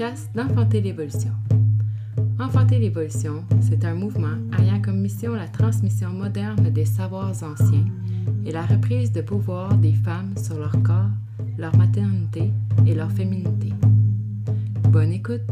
podcast d'Enfanter l'évolution. Enfanter l'évolution, c'est un mouvement ayant comme mission la transmission moderne des savoirs anciens et la reprise de pouvoir des femmes sur leur corps, leur maternité et leur féminité. Bonne écoute!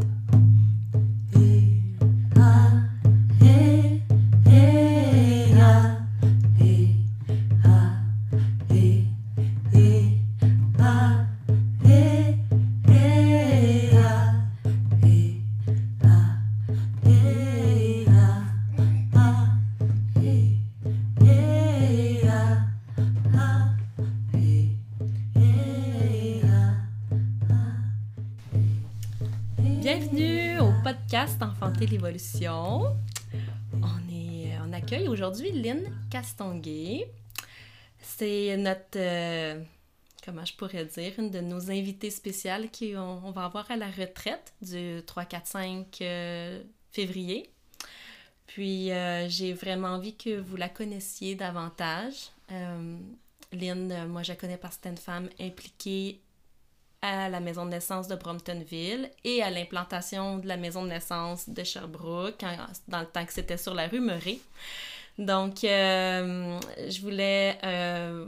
On, est, on accueille aujourd'hui Lynn Castonguay. C'est notre, euh, comment je pourrais dire, une de nos invités spéciales qui on, va avoir à la retraite du 3-4-5 février. Puis euh, j'ai vraiment envie que vous la connaissiez davantage. Euh, Lynn, euh, moi je la connais parce que c'est une femme impliquée à la maison de naissance de Bromptonville et à l'implantation de la maison de naissance de Sherbrooke quand- dans le temps que c'était sur la rue Murray. Donc, euh, je voulais euh,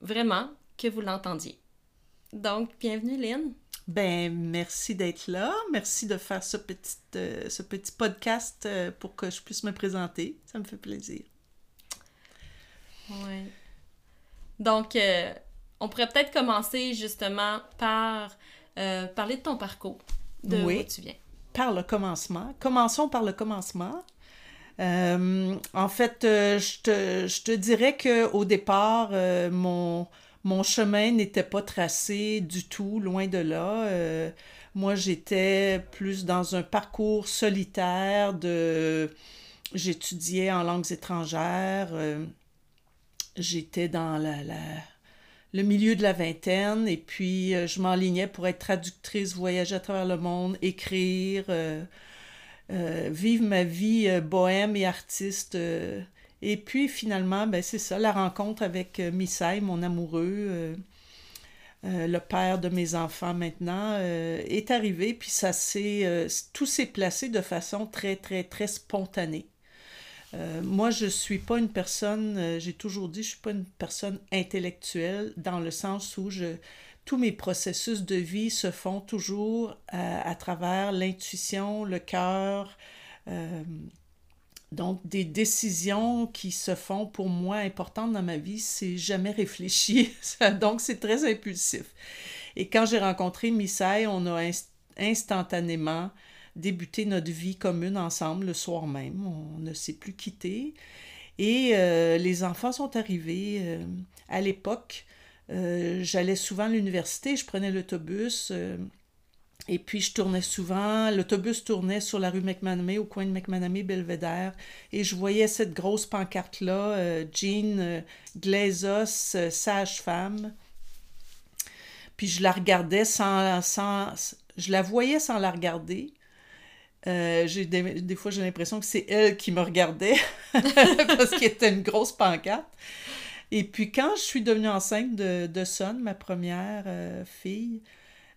vraiment que vous l'entendiez. Donc, bienvenue Lynn. Ben, merci d'être là. Merci de faire ce petit, euh, ce petit podcast pour que je puisse me présenter. Ça me fait plaisir. Ouais. Donc, on pourrait peut-être commencer justement par euh, parler de ton parcours, de Oui. où tu viens. Par le commencement. Commençons par le commencement. Euh, en fait, euh, je, te, je te dirais qu'au départ, mon, mon chemin n'était pas tracé du tout, loin de là. Moi, j'étais plus dans un parcours solitaire de... J'étudiais en langues étrangères. j'étais dans la, la- le milieu de la vingtaine et puis euh, je m'enlignais pour être traductrice, voyager à travers le monde, écrire, euh, euh, vivre ma vie euh, bohème et artiste. et puis finalement, ben, c'est ça, la rencontre avec Misai, mon amoureux, le père de mes enfants maintenant, est arrivé. Puis ça s'est, tout s'est placé de façon très, très, très spontanée. Euh, moi, je suis pas une personne, euh, j'ai toujours dit, je suis pas une personne intellectuelle dans le sens où je, tous mes processus de vie se font toujours à, à travers l'intuition, le cœur, euh, donc des décisions qui se font pour moi importantes dans ma vie, c'est jamais réfléchi, donc c'est très impulsif. Et quand j'ai rencontré Misai, on a inst- instantanément débuté notre vie commune ensemble le soir même. On ne s'est plus quitté. Et euh, les enfants sont arrivés. euh, à l'époque, euh, j'allais souvent à l'université, je prenais l'autobus. et puis, je tournais souvent, l'autobus tournait sur la rue McManamé, au coin de McManamé, Belvédère, et je voyais cette grosse pancarte-là, Jean Glazos, sage-femme. Puis je la regardais sans la regarder. Euh, j'ai des, fois, j'ai l'impression que c'est elle qui me regardait parce qu'elle était une grosse pancarte. Et puis, quand je suis devenue enceinte de, de Son, ma première euh, fille,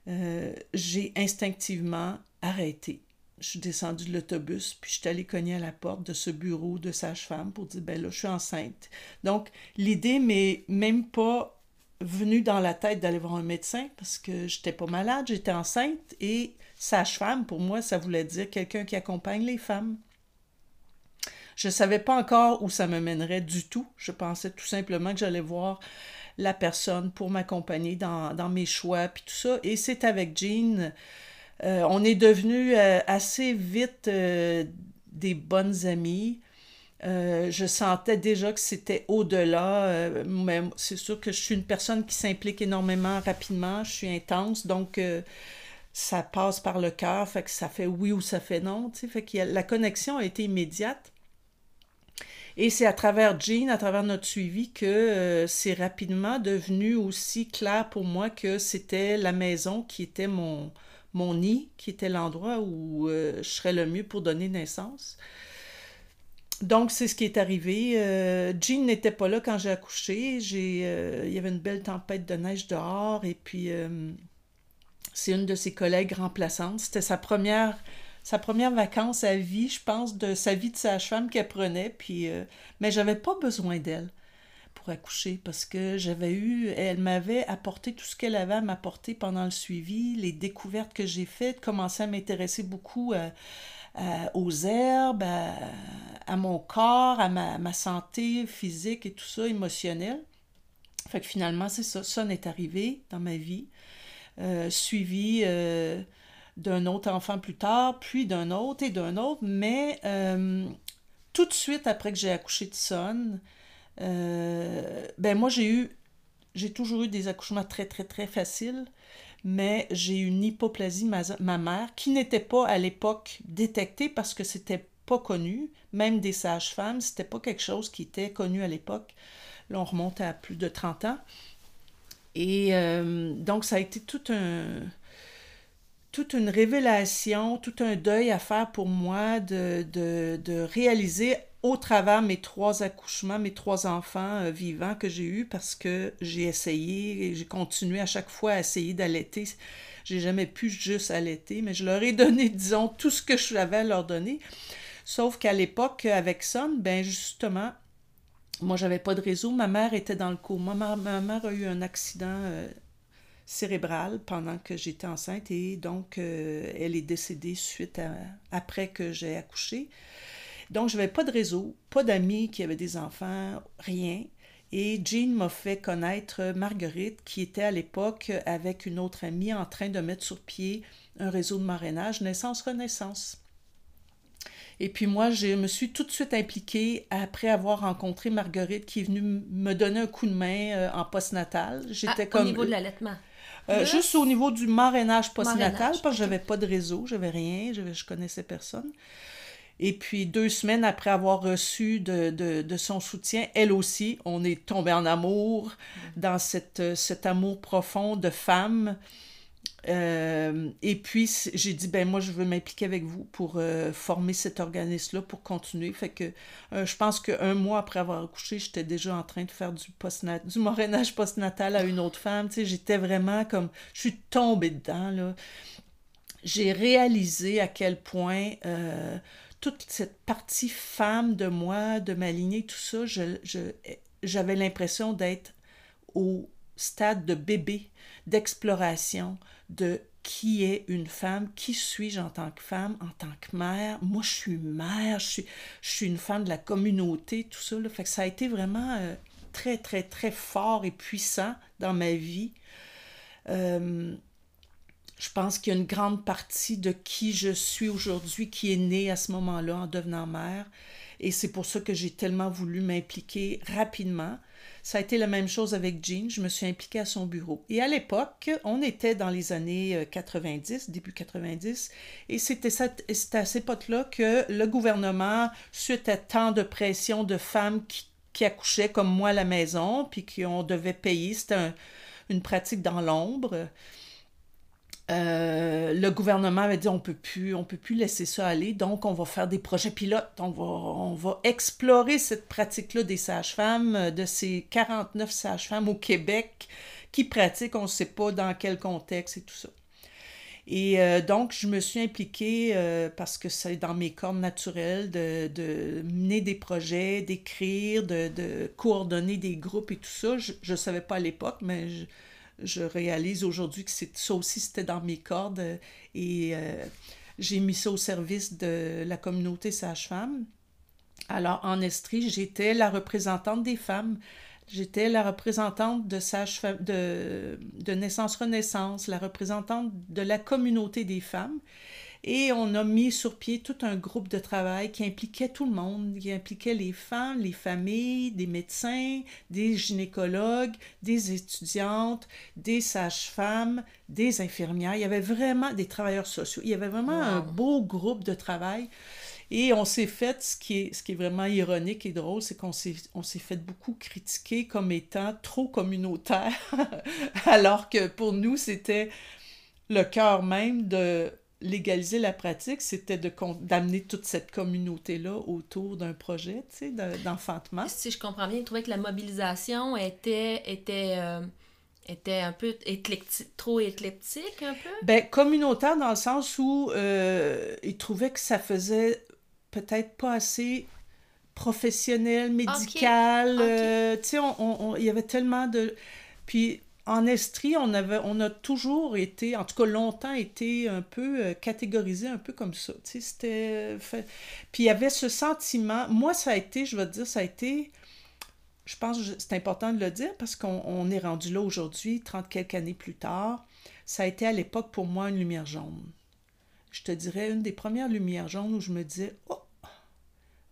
euh, j'ai instinctivement arrêté. Je suis descendue de l'autobus, puis je suis allée cogner à la porte de ce bureau de sage-femme pour dire ben là, je suis enceinte. Donc, l'idée m'est même pas venue dans la tête d'aller voir un médecin parce que j'étais pas malade, j'étais enceinte et sage-femme, pour moi, ça voulait dire quelqu'un qui accompagne les femmes. Je savais pas encore où ça me mènerait du tout. Je pensais tout simplement que j'allais voir la personne pour m'accompagner dans, mes choix, puis tout ça. Et c'est avec Jean, euh, on est devenus euh, assez vite euh, des bonnes amies. Je sentais déjà que c'était au-delà, c'est sûr que je suis une personne qui s'implique énormément rapidement, je suis intense, donc ça passe par le cœur, fait que ça fait oui ou ça fait non, tu sais, fait que la connexion a été immédiate. Et c'est à travers Jean, à travers notre suivi, que euh, c'est rapidement devenu aussi clair pour moi que c'était la maison qui était mon, mon nid, qui était l'endroit où euh, je serais le mieux pour donner naissance. Donc, c'est ce qui est arrivé. Euh, Jean n'était pas là quand j'ai accouché. J'ai, il y avait une belle tempête de neige dehors et puis c'est une de ses collègues remplaçantes. C'était sa première, sa première vacance à vie, je pense, de sa vie de sage-femme qu'elle prenait. Puis, euh, mais j'avais pas besoin d'elle pour accoucher parce que j'avais eu, elle m'avait apporté tout ce qu'elle avait à m'apporter pendant le suivi, les découvertes que j'ai faites, commençait à m'intéresser beaucoup aux herbes, à, mon corps, à ma, ma, santé physique et tout ça, émotionnel. Fait que finalement, c'est ça, ça est arrivé dans ma vie. Euh, suivi euh, d'un autre enfant plus tard, puis d'un autre et d'un autre, mais euh, tout de suite après que j'ai accouché de Son, ben moi j'ai eu, j'ai toujours eu des accouchements très très très faciles, mais j'ai eu une hypoplasie mammaire qui n'était pas à l'époque détectée parce que c'était pas connu, même des sages-femmes, c'était pas quelque chose qui était connu à l'époque. Là, on remonte à plus de 30 ans. Et euh, donc, ça a été tout un, toute une révélation, tout un deuil à faire pour moi de, réaliser au travers mes trois accouchements, mes trois enfants euh, vivants que j'ai eus parce que j'ai essayé et j'ai continué à chaque fois à essayer d'allaiter. J'ai jamais pu juste allaiter, mais je leur ai donné, disons, tout ce que je savais à leur donner. Sauf qu'à l'époque, avec Son, ben justement, moi, j'avais pas de réseau. Ma mère était dans le coma. Ma, mère a eu un accident euh, cérébral pendant que j'étais enceinte et donc euh, elle est décédée suite à, après que j'ai accouché. Donc, je n'avais pas de réseau, pas d'amis qui avaient des enfants, rien. Et Jean m'a fait connaître Marguerite, qui était à l'époque avec une autre amie en train de mettre sur pied un réseau de marrainage Naissance-Renaissance. Et puis moi, je me suis tout de suite impliquée après avoir rencontré Marguerite qui est venue me donner un coup de main euh, en postnatal. J'étais ah, comme... Au niveau de l'allaitement? Euh, juste au niveau du marrainage postnatal, parce que j'avais pas de réseau, j'avais rien, je, je connaissais personne. Et puis deux semaines après avoir reçu de, de, de, son soutien, elle aussi, on est tombé en amour, mm. dans cette, cet amour profond de femme euh, et puis, j'ai dit, ben moi, je veux m'impliquer avec vous pour euh, former cet organisme-là, pour continuer. Fait que euh, je pense qu'un mois après avoir accouché, j'étais déjà en train de faire du, post du morénage postnatal à une autre femme. Tu sais, j'étais vraiment comme... Je suis tombée dedans, là. J'ai réalisé à quel point toute cette partie femme de moi, de ma lignée, tout ça, je, j'avais l'impression d'être au stade de bébé, d'exploration, de qui est une femme, qui suis-je en tant que femme, en tant que mère. Moi, je suis mère, je suis, une femme de la communauté, tout ça. Là. Fait que ça a été vraiment euh, très, très, très fort et puissant dans ma vie. Euh, je pense qu'il y a une grande partie de qui je suis aujourd'hui qui est née à ce moment-là en devenant mère. Et c'est pour ça que j'ai tellement voulu m'impliquer rapidement. Ça a été la même chose avec Jean. Je me suis impliquée à son bureau. Et à l'époque, on était dans les années 90, euh, début 90, et c'était à cette époque-là que le gouvernement, suite à tant de pression de femmes qui, accouchaient comme moi à la maison, puis qu'on devait payer, c'était une pratique dans l'ombre. Euh, le gouvernement avait dit on peut plus on peut plus laisser ça aller donc on va faire des projets pilotes. On va explorer cette pratique là des sages-femmes euh, de ces 49 sages-femmes au Québec qui pratiquent on ne sait pas dans quel contexte et tout ça. Et euh, donc je me suis impliquée parce que c'est dans mes cordes naturelles de, de mener des projets d'écrire de, de, coordonner des groupes et tout ça. Je ne savais pas à l'époque mais je, je réalise aujourd'hui que ça aussi, c'était dans mes cordes euh, et euh, j'ai mis ça au service de la communauté sage-femme. Alors, en Estrie, j'étais la représentante des femmes. J'étais la représentante de, sage de, de Naissance-Renaissance, la représentante de la communauté des femmes. Et on a mis sur pied tout un groupe de travail qui impliquait tout le monde, qui impliquait les femmes, les familles, des médecins, des gynécologues, des étudiantes, des sages-femmes, des infirmières. Il y avait vraiment des travailleurs sociaux. Il y avait vraiment un beau groupe de travail. Et on s'est fait, ce qui est, ce qui est vraiment ironique et drôle, c'est qu'on s'est, fait beaucoup critiquer comme étant trop communautaire, alors que pour nous, c'était le cœur même de légaliser la pratique, c'était d'amener toute cette communauté-là autour d'un projet, tu sais, d'enfantement. Si je comprends bien, il trouvait que la mobilisation était, était euh, était un peu éclectique, trop éclectique, un peu? Ben, communautaire dans le sens où euh, il trouvait que ça faisait peut-être pas assez professionnel, médical. euh, tu sais, on, on- il y avait tellement de... Puis en Estrie, on, a toujours été, en tout cas longtemps, été un peu euh, catégorisé un peu comme ça. C'était... Puis il y avait ce sentiment... Moi, ça a été, je vais te dire, ça a été... Je pense que c'est important de le dire parce qu'on on est rendu là aujourd'hui, 30 quelques années plus tard. Ça a été à l'époque pour moi une lumière jaune. Je te dirais une des premières lumières jaunes où je me disais, oh,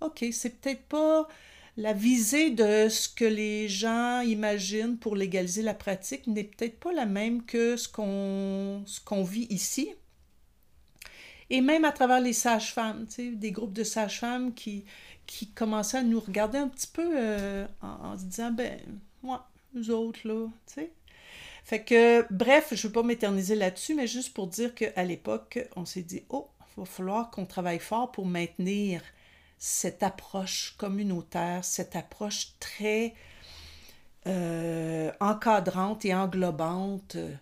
OK, c'est peut-être pas la visée de ce que les gens imaginent pour légaliser la pratique n'est peut-être pas la même que ce qu'on vit ici. Et même à travers les sages-femmes, des groupes de sages-femmes qui, commençaient à nous regarder un petit peu euh, en, en se disant, ben, moi, nous autres, là, tu sais. Fait que, bref, je ne veux pas m'éterniser là-dessus, mais juste pour dire qu'à l'époque, on s'est dit, oh, il va falloir qu'on travaille fort pour maintenir cette approche communautaire, cette approche très euh, encadrante et englobante euh,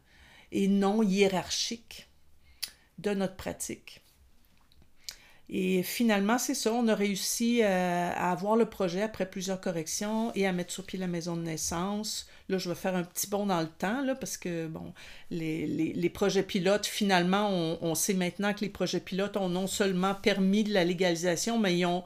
et non hiérarchique de notre pratique. Et finalement, c'est ça, on a réussi euh, à avoir le projet après plusieurs corrections et à mettre sur pied la maison de naissance. Là, je vais faire un petit bond dans le temps, parce que, bon, les, projets pilotes, finalement, on, sait maintenant que les projets pilotes ont non seulement permis de la légalisation, mais ils ont,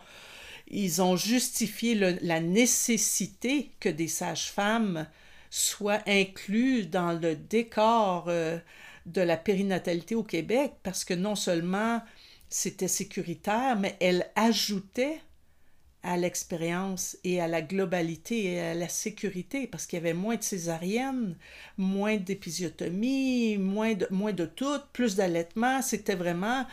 ils ont justifié la nécessité que des sages-femmes soient inclus dans le décor euh, de la périnatalité au Québec, parce que non seulement c'était sécuritaire, mais elle ajoutait à l'expérience et à la globalité et à la sécurité, parce qu'il y avait moins de césariennes, moins d'épisiotomie, moins de, moins plus d'allaitement. C'était vraiment...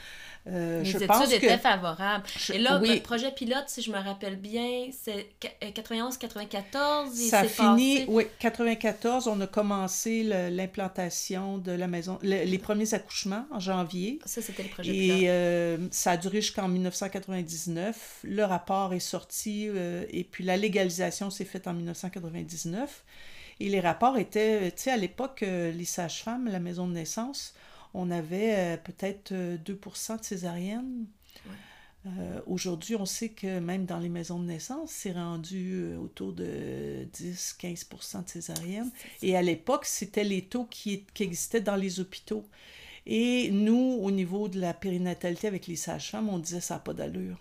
euh, Les je études pense que... étaient favorables. Je- Et là, oui. votre projet pilote, si je me rappelle bien, c'est 91-94. Ça finit, oui, 94, on a commencé le- l'implantation de la maison, le- les premiers accouchements en janvier. Ça, c'était le projet pilote. Et euh, ça a duré jusqu'en 1999. Le rapport est sorti euh, et puis la légalisation s'est faite en 1999. Et les rapports étaient, tu sais, à l'époque, euh, les sages-femmes, la maison de naissance, on avait euh, peut-être euh, 2% de césariennes. Euh, Aujourd'hui, on sait que même dans les maisons de naissance, c'est rendu euh, autour de 10-15% de césariennes. Et à l'époque, c'était les taux qui, qui existaient dans les hôpitaux. Et nous, au niveau de la périnatalité avec les sages-femmes, on disait ça n'a pas d'allure.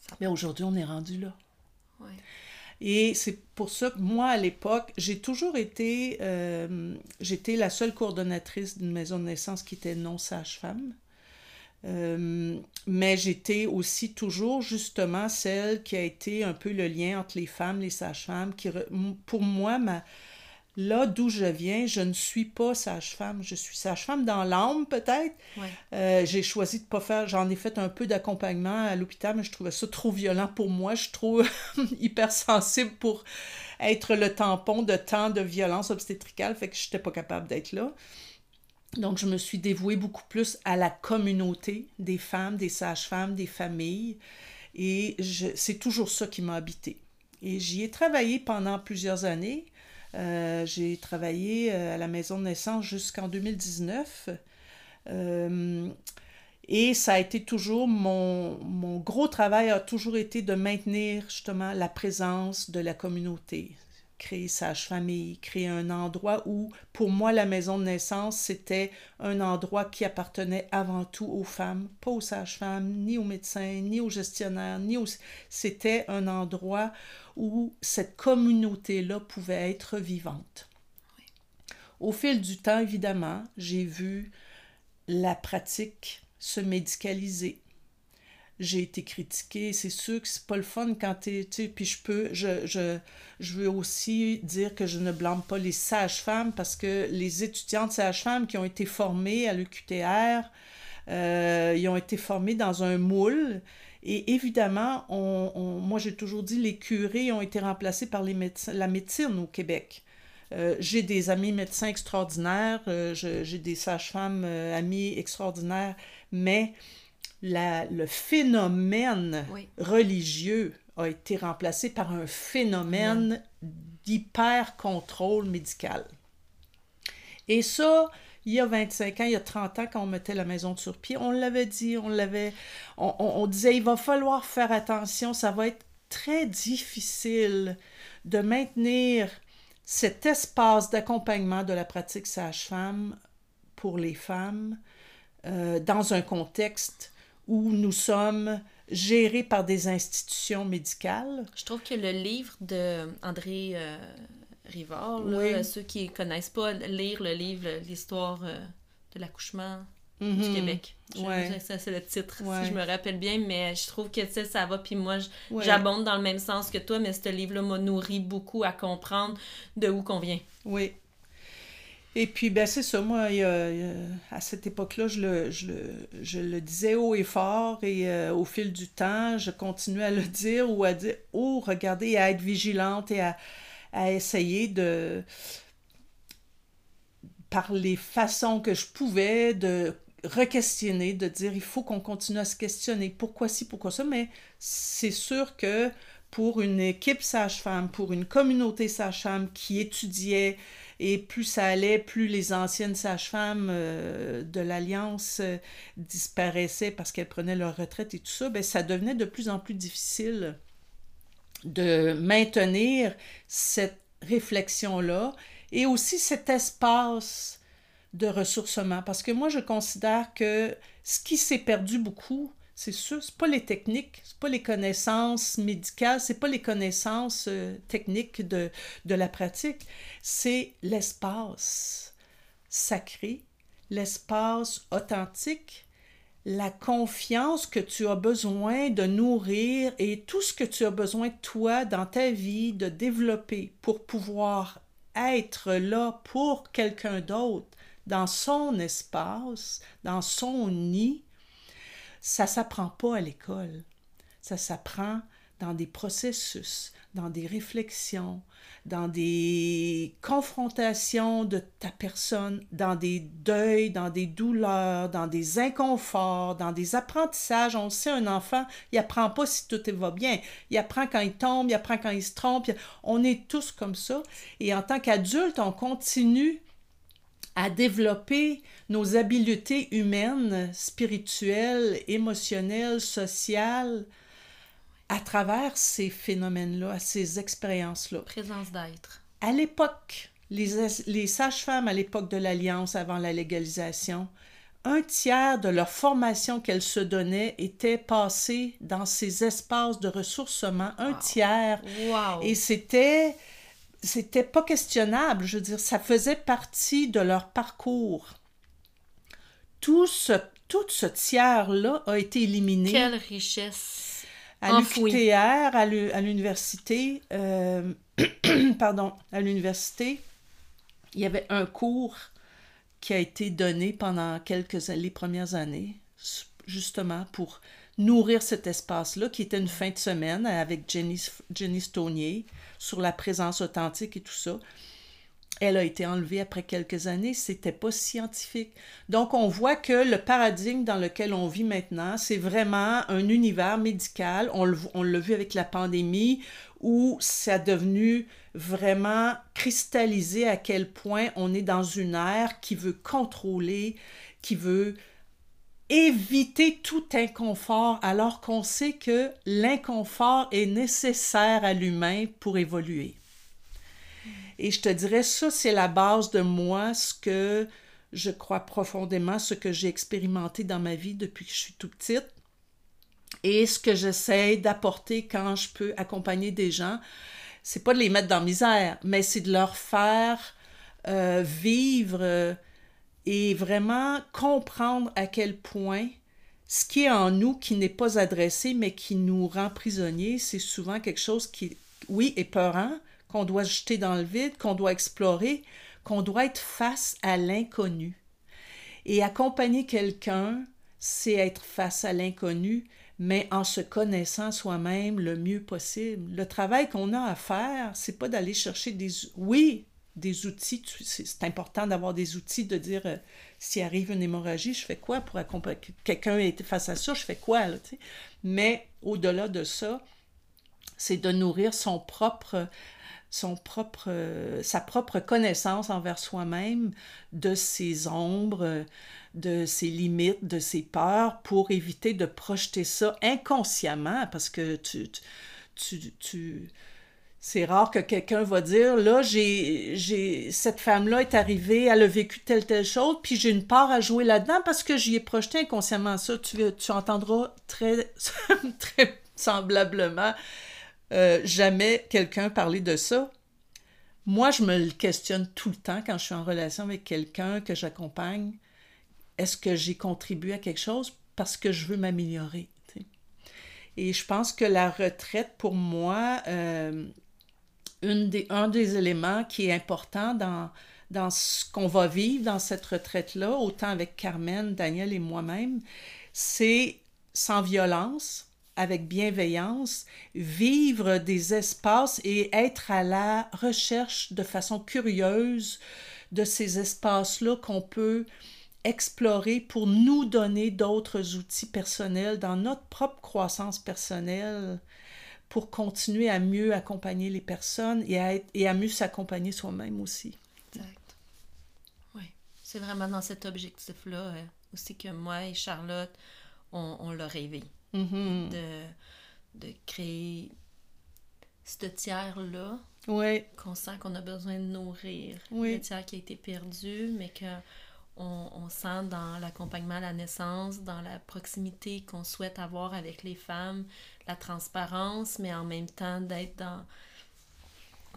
Ça a Mais aujourd'hui, on est rendu là. Ouais. Et c'est pour ça que moi, à l'époque, j'ai toujours été... euh, J'étais la seule coordonnatrice d'une maison de naissance qui était non sage-femme. Euh, mais j'étais aussi toujours justement celle qui a été un peu le lien entre les femmes, les sages-femmes. Qui, pour moi, ma, là d'où je viens, je ne suis pas sage-femme. Je suis sage-femme dans l'âme peut-être. Ouais. Euh, j'ai choisi de pas faire, j'en ai fait un peu d'accompagnement à l'hôpital, mais je trouvais ça trop violent pour moi. Je suis trop hypersensible pour être le tampon de tant de violence obstétricale, fait que je n'étais pas capable d'être là. Donc, je me suis dévouée beaucoup plus à la communauté des femmes, des sages-femmes, des familles. Et c'est toujours ça qui m'a habité. Et j'y ai travaillé pendant plusieurs années. Euh, j'ai travaillé euh, à la maison de naissance jusqu'en 2019. Euh, et ça a été toujours mon, mon gros travail a toujours été de maintenir justement la présence de la communauté. Créer sage-famille, créer un endroit où, pour moi, la maison de naissance, c'était un endroit qui appartenait avant tout aux femmes, pas aux sages-femmes, ni aux médecins, ni aux gestionnaires, ni aux... C'était un endroit où cette communauté-là pouvait être vivante. Au fil du temps, évidemment, j'ai vu la pratique se médicaliser. J'ai été critiquée, c'est sûr que c'est pas le fun quand tu sais, puis je peux, je, je, je veux aussi dire que je ne blâme pas les sages-femmes parce que les étudiantes sages-femmes qui ont été formées à l'UQTR, euh, ils ont été formés dans un moule. Et évidemment, on, on- moi j'ai toujours dit les curés ont été remplacés par les la médecine au Québec. Euh, j'ai des amis médecins extraordinaires, euh, j'ai des sages-femmes euh, amis extraordinaires, mais la, le phénomène Oui. religieux a été remplacé par un phénomène d'hyper-contrôle médical. Et ça, il y a 25 ans, il y a 30 ans, quand on mettait la maison sur pied, on l'avait dit, on l'avait. On, on, disait, il va falloir faire attention, ça va être très difficile de maintenir cet espace d'accompagnement de la pratique sage-femme pour les femmes euh, dans un contexte où nous sommes gérés par des institutions médicales. Je trouve que le livre de André euh, Rivard, ceux qui connaissent pas lire le livre L'histoire euh, de l'accouchement du mhm. Québec. Ça, c'est le titre, si je me rappelle bien, mais je trouve que ça va, puis moi, j'abonde dans le même sens que toi, mais ce livre-là m'a nourri beaucoup à comprendre de où qu'on vient. Oui. Et puis, ben, c'est ça, moi, à cette époque-là, je le, je, le, disais haut et fort, et euh, au fil du temps, je continuais à le dire ou à dire, oh, regardez, à être vigilante et à, à essayer de, par les façons que je pouvais, de re-questionner, de dire il faut qu'on continue à se questionner. Pourquoi ci, pourquoi ça, mais c'est sûr que pour une équipe sage-femme, pour une communauté sage-femme qui étudiait, et plus ça allait, plus les anciennes sages-femmes euh, de l'Alliance euh, disparaissaient parce qu'elles prenaient leur retraite et tout ça, ben, ça devenait de plus en plus difficile de maintenir cette réflexion-là et aussi cet espace de ressourcement. Parce que moi, je considère que ce qui s'est perdu beaucoup, c'est sûr, c'est pas les techniques, c'est pas les connaissances médicales, c'est pas les connaissances euh, techniques de, de la pratique, c'est l'espace sacré, l'espace authentique, la confiance que tu as besoin de nourrir et tout ce que tu as besoin toi dans ta vie de développer pour pouvoir être là pour quelqu'un d'autre dans son espace, dans son nid, ça s'apprend pas à l'école. Ça s'apprend dans des processus, dans des réflexions, dans des confrontations de ta personne, dans des deuils, dans des douleurs, dans des inconforts, dans des apprentissages. On sait, un enfant, il apprend pas si tout va bien. Il apprend quand il tombe, il apprend quand il se trompe. On est tous comme ça. Et en tant qu'adulte, on continue à développer nos habiletés humaines, spirituelles, émotionnelles, sociales, à travers ces phénomènes-là, ces expériences-là. Présence d'être. À l'époque, les, les sages-femmes à l'époque de l'Alliance, avant la légalisation, un tiers de leur formation qu'elles se donnaient était passé dans ces espaces de ressourcement. Un tiers. Wow. Et c'était c'était pas questionnable. Je veux dire, ça faisait partie de leur parcours. Tout ce, tout ce tiers-là a été éliminé. Quelle richesse! À l'UQTR, à l'université, euh, pardon, à l'université, il y avait un cours qui a été donné pendant quelques les premières années, justement pour nourrir cet espace-là, qui était une fin de semaine avec Jenny, Jenny Stonier sur la présence authentique et tout ça. Elle a été enlevée après quelques années, c'était pas scientifique. Donc on voit que le paradigme dans lequel on vit maintenant, c'est vraiment un univers médical. On l'a vu avec la pandémie où ça a devenu vraiment cristallisé à quel point on est dans une ère qui veut contrôler, qui veut éviter tout inconfort alors qu'on sait que l'inconfort est nécessaire à l'humain pour évoluer. Et je te dirais, ça, c'est la base de moi, ce que je crois profondément, ce que j'ai expérimenté dans ma vie depuis que je suis tout petite et ce que j'essaie d'apporter quand je peux accompagner des gens. C'est pas de les mettre dans misère, mais c'est de leur faire euh, vivre et vraiment comprendre à quel point ce qui est en nous qui n'est pas adressé mais qui nous rend prisonniers, c'est souvent quelque chose qui, oui, est peurant, qu'on doit jeter dans le vide, qu'on doit explorer, qu'on doit être face à l'inconnu. Et accompagner quelqu'un, c'est être face à l'inconnu, mais en se connaissant soi-même le mieux possible. Le travail qu'on a à faire, c'est pas d'aller chercher des oui, des outils. C'est important d'avoir des outils, de dire euh, s'il arrive une hémorragie, je fais quoi pour accompagner quelqu'un face à ça, je fais quoi, là, Mais au-delà de ça, c'est de nourrir son propre euh, sa propre connaissance envers soi-même de ses ombres, de ses limites, de ses peurs, pour éviter de projeter ça inconsciemment, parce que tu, c'est rare que quelqu'un va dire là j'ai j'ai cette femme là est arrivée elle a vécu telle telle chose puis j'ai une part à jouer là-dedans parce que j'y ai projeté inconsciemment ça tu tu entendras très très semblablement euh, jamais quelqu'un parler de ça. Moi, je me le questionne tout le temps quand je suis en relation avec quelqu'un que j'accompagne. Est-ce que j'ai contribué à quelque chose? Parce que je veux m'améliorer? Et je pense que la retraite, pour moi, euh, une des, un des éléments qui est important dans, dans ce qu'on va vivre dans cette retraite-là, autant avec Carmen, Daniel et moi-même, c'est sans violence, avec bienveillance, vivre des espaces et être à la recherche de façon curieuse de ces espaces-là qu'on peut explorer pour nous donner d'autres outils personnels dans notre propre croissance personnelle pour continuer à mieux accompagner les personnes et à, et à mieux s'accompagner soi-même aussi. Exact. Oui, c'est vraiment dans cet objectif-là euh, aussi que moi et Charlotte, on, on l'a rêvé. Mm-hmm. de, de créer ce tiers-là qu'on sent qu'on a besoin de nourrir. Le tiers qui a été perdu, mais que on, on sent dans l'accompagnement à la naissance, dans la proximité qu'on souhaite avoir avec les femmes, la transparence, mais en même temps d'être dans...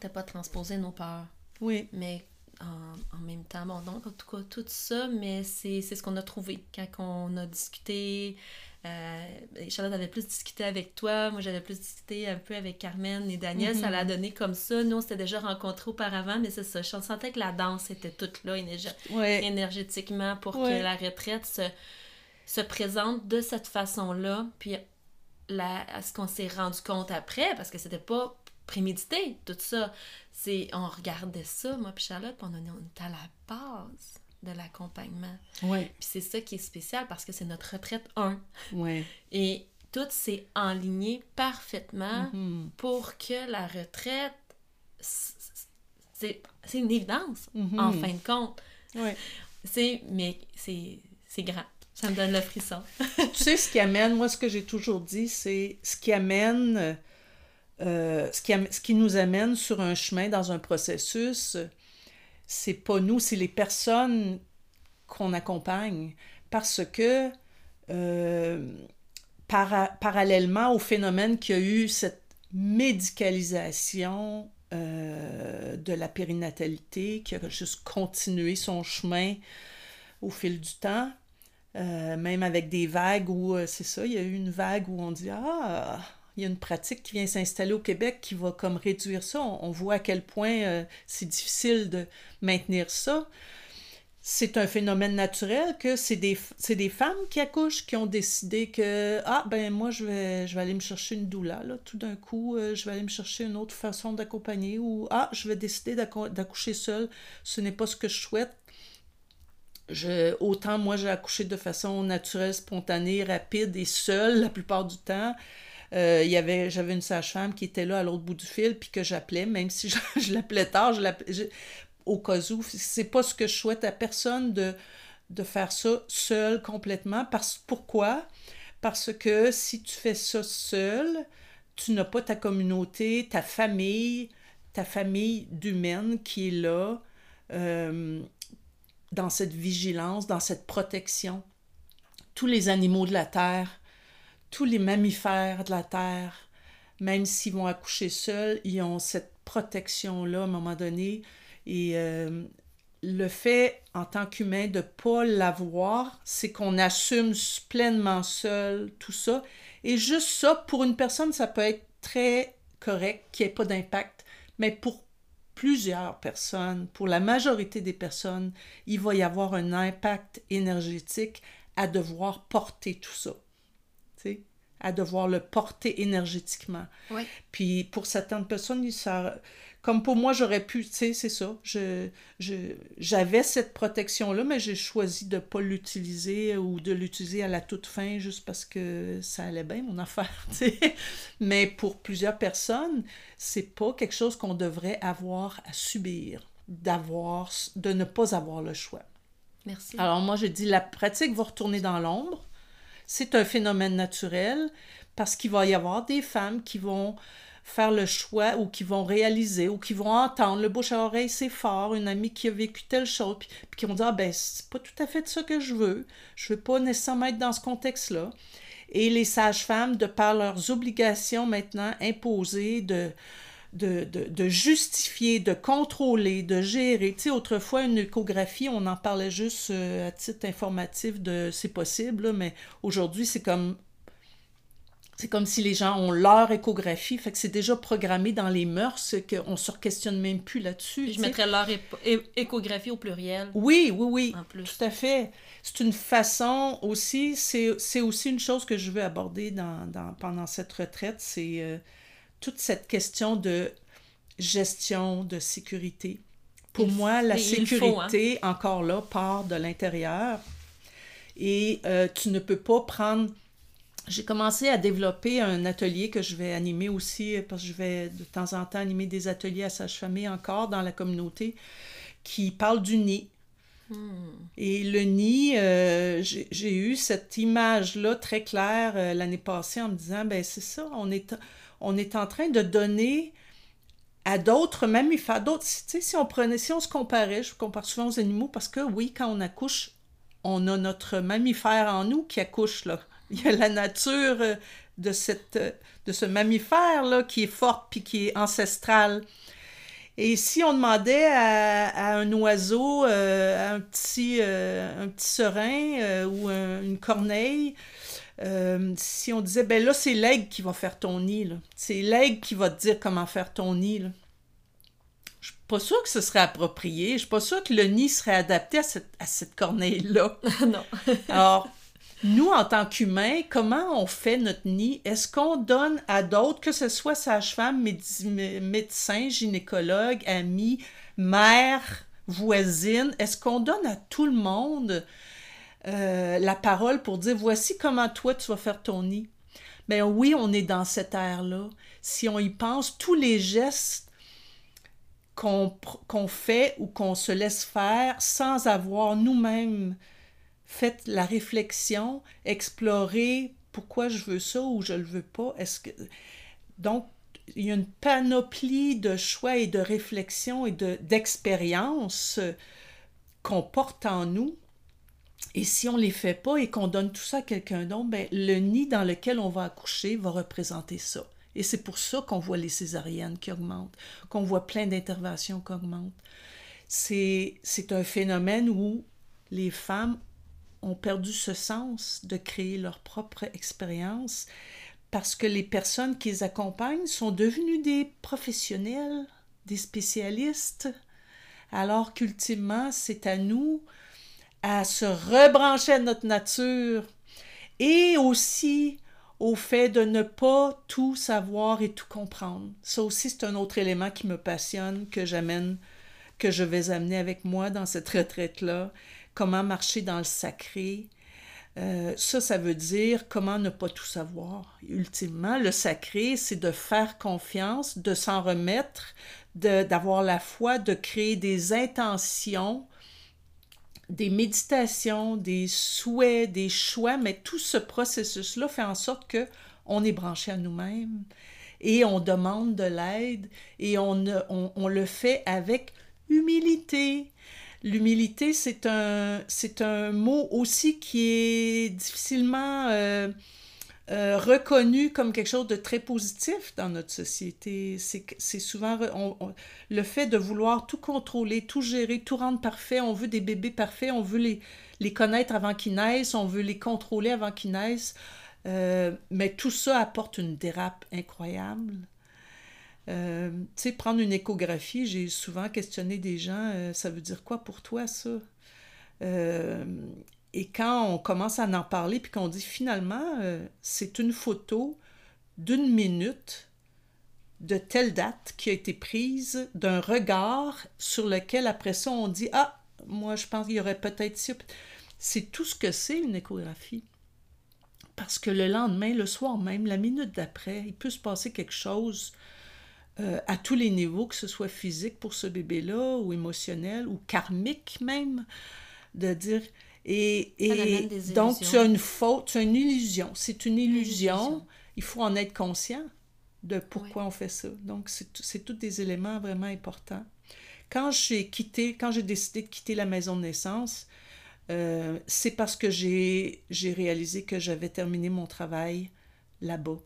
de pas transposer nos peurs. Oui. Mais en, en, même temps, bon, donc en tout cas, tout ça, mais c'est ce qu'on a trouvé quand on a discuté euh, Charlotte avait plus discuté avec toi, moi j'avais plus discuté un peu avec Carmen et Daniel, ça l'a mhm. donné comme ça. Nous, on s'était déjà rencontrés auparavant, mais c'est ça. Je sentais que la danse était toute là énergétiquement pour que la retraite se, se présente de cette façon-là. Puis la, à ce qu'on s'est rendu compte après, parce que c'était pas prémédité, tout ça, c'est on regardait ça, moi puis Charlotte, puis on, on était à la base de l'accompagnement. Ouais. Puis c'est ça qui est spécial parce que c'est notre retraite 1. Ouais. Et tout s'est enligné parfaitement mm-hmm. pour que la retraite, c'est une évidence, mm-hmm. en fin de compte. Ouais. C'est, mais c'est grand. Ça me donne le frisson. tu sais, ce qui amène, moi, ce que j'ai toujours dit, c'est ce qui amène, euh, ce, qui, ce qui nous amène sur un chemin dans un processus, c'est pas nous, c'est les personnes qu'on accompagne. Parce que euh, parallèlement au phénomène qu'il y a eu cette médicalisation euh, de la périnatalité, qui a juste continué son chemin au fil du temps, euh, même avec des vagues où, c'est ça, il y a eu une vague où on dit Ah, il y a une pratique qui vient s'installer au Québec qui va comme réduire ça. On, voit à quel point euh, c'est difficile de maintenir ça. C'est un phénomène naturel que c'est des, femmes qui accouchent qui ont décidé que ah ben moi je vais, je vais aller me chercher une doula là tout d'un coup euh, je vais aller me chercher une autre façon d'accompagner ou ah je vais décider d'accoucher seule ce n'est pas ce que je souhaite je, autant moi j'ai accouché de façon naturelle, spontanée, rapide et seule la plupart du temps. Euh, y avait, j'avais une sage-femme qui était là à l'autre bout du fil, puis que j'appelais, même si je, l'appelais tard, je au cas où. C'est pas ce que je souhaite à personne de, de faire ça seul complètement. Parce, pourquoi? Parce que si tu fais ça seul, tu n'as pas ta communauté, ta famille, ta famille d'humaines qui est là euh, dans cette vigilance, dans cette protection. Tous les animaux de la terre, tous les mammifères de la Terre, même s'ils vont accoucher seuls, ils ont cette protection-là à un moment donné. Et euh, le fait, en tant qu'humain, de ne pas l'avoir, c'est qu'on assume pleinement seul tout ça. Et juste ça, pour une personne, ça peut être très correct, qu'il n'y ait pas d'impact. Mais pour plusieurs personnes, pour la majorité des personnes, il va y avoir un impact énergétique à devoir porter tout ça à devoir le porter énergétiquement. Oui. Puis pour certaines personnes, ça, comme pour moi, j'aurais pu, tu sais, c'est ça. Je, je, j'avais cette protection-là, mais j'ai choisi de ne pas l'utiliser ou de l'utiliser à la toute fin juste parce que ça allait bien, mon affaire, tu sais. Mais pour plusieurs personnes, c'est pas quelque chose qu'on devrait avoir à subir, d'avoir, de ne pas avoir le choix. Merci. Alors moi, je dis, la pratique va retourner dans l'ombre. C'est un phénomène naturel parce qu'il va y avoir des femmes qui vont faire le choix ou qui vont réaliser ou qui vont entendre. Le bouche à oreille, c'est fort, une amie qui a vécu telle chose, puis, qui vont dire, ah ben, c'est pas tout à fait ça que je veux, je veux pas nécessairement être dans ce contexte-là. Et les sages-femmes, de par leurs obligations maintenant imposées de, de, de, de, justifier, de contrôler, de gérer. Tu sais, autrefois, une échographie, on en parlait juste euh, à titre informatif de c'est possible, là, mais aujourd'hui, c'est comme c'est comme si les gens ont leur échographie, fait que c'est déjà programmé dans les mœurs, qu'on ne se questionne même plus là-dessus. Je mettrais leur échographie au pluriel. Oui, oui, oui, en plus. tout à fait. C'est une façon aussi, c'est aussi une chose que je veux aborder dans, dans pendant cette retraite, c'est euh, toute cette question de gestion, de sécurité. Pour moi, la sécurité, faut, hein? encore là, part de l'intérieur. Et euh, tu ne peux pas prendre j'ai commencé à développer un atelier que je vais animer aussi, parce que je vais de temps en temps animer des ateliers à sage-famille encore dans la communauté, qui parle du nid. Hmm. Et le nid, euh, j'ai eu cette image-là très claire euh, l'année passée en me disant, ben c'est ça, on est, on est en train de donner à d'autres mammifères, d'autres, si on prenait, si on se comparait, je compare souvent aux animaux, parce que oui, quand on accouche, on a notre mammifère en nous qui accouche, là. Il y a la nature euh, de, euh, ce mammifère-là qui est forte puis qui est ancestrale. Et si on demandait à, un oiseau, euh, un petit, un petit serin ou une corneille, si on disait, ben là, c'est l'aigle qui va faire ton nid, c'est l'aigle qui va te dire comment faire ton nid, là. je suis pas sûre que ce serait approprié, je suis pas sûre que le nid serait adapté à cette, à cette corneille-là. non. Alors, nous, en tant qu'humains, comment on fait notre nid? Est-ce qu'on donne à d'autres, que ce soit sage-femme, médecin, gynécologue, ami, mère, voisine, est-ce qu'on donne à tout le monde euh, la parole pour dire voici comment toi tu vas faire ton nid? Bien oui, on est dans cette ère-là. Si on y pense, tous les gestes qu'on fait ou qu'on se laisse faire sans avoir nous-mêmes faites la réflexion, explorez pourquoi je veux ça ou je le veux pas. Est-ce que donc il y a une panoplie de choix et de réflexions et de d'expériences qu'on porte en nous. Et si on les fait pas et qu'on donne tout ça à quelqu'un d'autre, ben, le nid dans lequel on va accoucher va représenter ça. Et c'est pour ça qu'on voit les césariennes qui augmentent, qu'on voit plein d'interventions qui augmentent. C'est un phénomène où les femmes ont perdu ce sens de créer leur propre expérience parce que les personnes qui les accompagnent sont devenues des professionnels, des spécialistes, alors qu'ultimement, c'est à nous à se rebrancher à notre nature et aussi au fait de ne pas tout savoir et tout comprendre. Ça aussi, c'est un autre élément qui me passionne, que j'amène, que je vais amener avec moi dans cette retraite-là comment marcher dans le sacré. Euh, ça, ça veut dire comment ne pas tout savoir. Ultimement, le sacré, c'est de faire confiance, de s'en remettre, d'avoir la foi, de créer des intentions, des méditations, des souhaits, des choix, mais tout ce processus-là fait en sorte que on est branché à nous-mêmes et on demande de l'aide et on, on, le fait avec humilité, L'humilité, c'est un, c'est un mot aussi qui est difficilement euh, euh, reconnu comme quelque chose de très positif dans notre société. C'est souvent le fait de vouloir tout contrôler, tout gérer, tout rendre parfait. On veut des bébés parfaits, on veut les, les connaître avant qu'ils naissent, on veut les contrôler avant qu'ils naissent. Euh, mais tout ça apporte une dérape incroyable. Euh, tu sais, prendre une échographie, j'ai souvent questionné des gens, ça veut dire quoi pour toi ça? Et quand on commence à en parler, puis qu'on dit finalement, euh, c'est une photo d'une minute de telle date qui a été prise, d'un regard sur lequel après ça on dit Ah, moi je pense qu'il y aurait peut-être. C'est tout ce que c'est une échographie. Parce que le lendemain, le soir même, la minute d'après, il peut se passer quelque chose euh, à tous les niveaux, que ce soit physique pour ce bébé-là, ou émotionnel, ou karmique même, de dire. Et, et donc, tu as une faute, tu as une illusion. C'est une illusion. Il faut en être conscient de pourquoi on fait ça. Donc, c'est tous des éléments vraiment importants. Quand j'ai quitté, quand j'ai décidé de quitter la maison de naissance, euh, c'est parce que j'ai réalisé que j'avais terminé mon travail là-bas,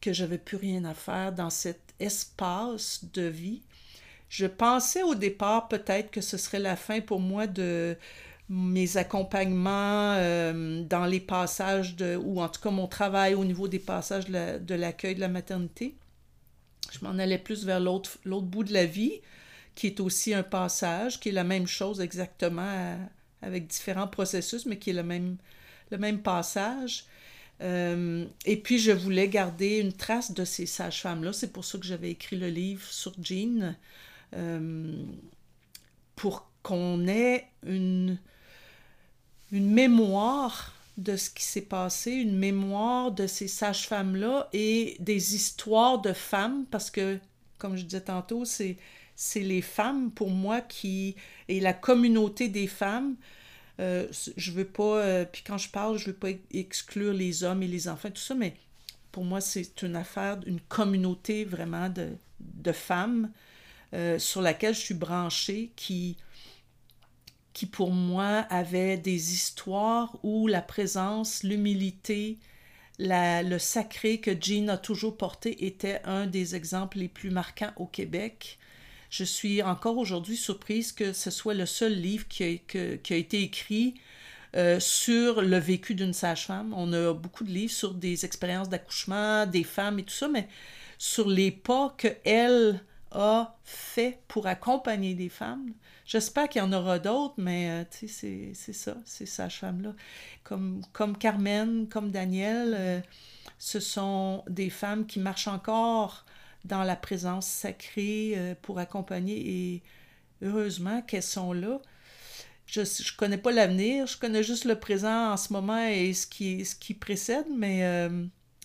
que j'avais plus rien à faire dans cet espace de vie. Je pensais au départ peut-être que ce serait la fin pour moi de mes accompagnements euh, dans les passages de, ou en tout cas mon travail au niveau des passages de l'accueil de, la maternité. Je m'en allais plus vers l'autre bout de la vie, qui est aussi un passage, qui est la même chose exactement avec différents processus, mais qui est le même, le même passage. Euh, et puis, je voulais garder une trace de ces sages-femmes-là. C'est pour ça que j'avais écrit le livre sur Jean, euh, pour qu'on ait une, une mémoire de ce qui s'est passé, une mémoire de ces sages-femmes-là et des histoires de femmes, parce que, comme je disais tantôt, c'est c'est les femmes pour moi qui et la communauté des femmes euh, je veux pas euh, puis quand je parle je veux pas exclure les hommes et les enfants tout ça mais pour moi c'est une affaire une communauté vraiment de, de femmes euh, sur laquelle je suis branchée qui qui pour moi avait des histoires où la présence l'humilité le sacré que Jean a toujours porté était un des exemples les plus marquants au Québec je suis encore aujourd'hui surprise que ce soit le seul livre qui a, été écrit euh, sur le vécu d'une sage-femme. On a beaucoup de livres sur des expériences d'accouchement, des femmes et tout ça, mais sur les pas qu'elle a fait pour accompagner des femmes. J'espère qu'il y en aura d'autres, mais euh, c'est ça, ces sages-femmes-là. Comme, comme Carmen, comme Daniel, euh, ce sont des femmes qui marchent encore dans la présence sacrée euh, pour accompagner et heureusement qu'elles sont là. Je ne connais pas l'avenir, je connais juste le présent en ce moment et ce qui, ce qui précède, mais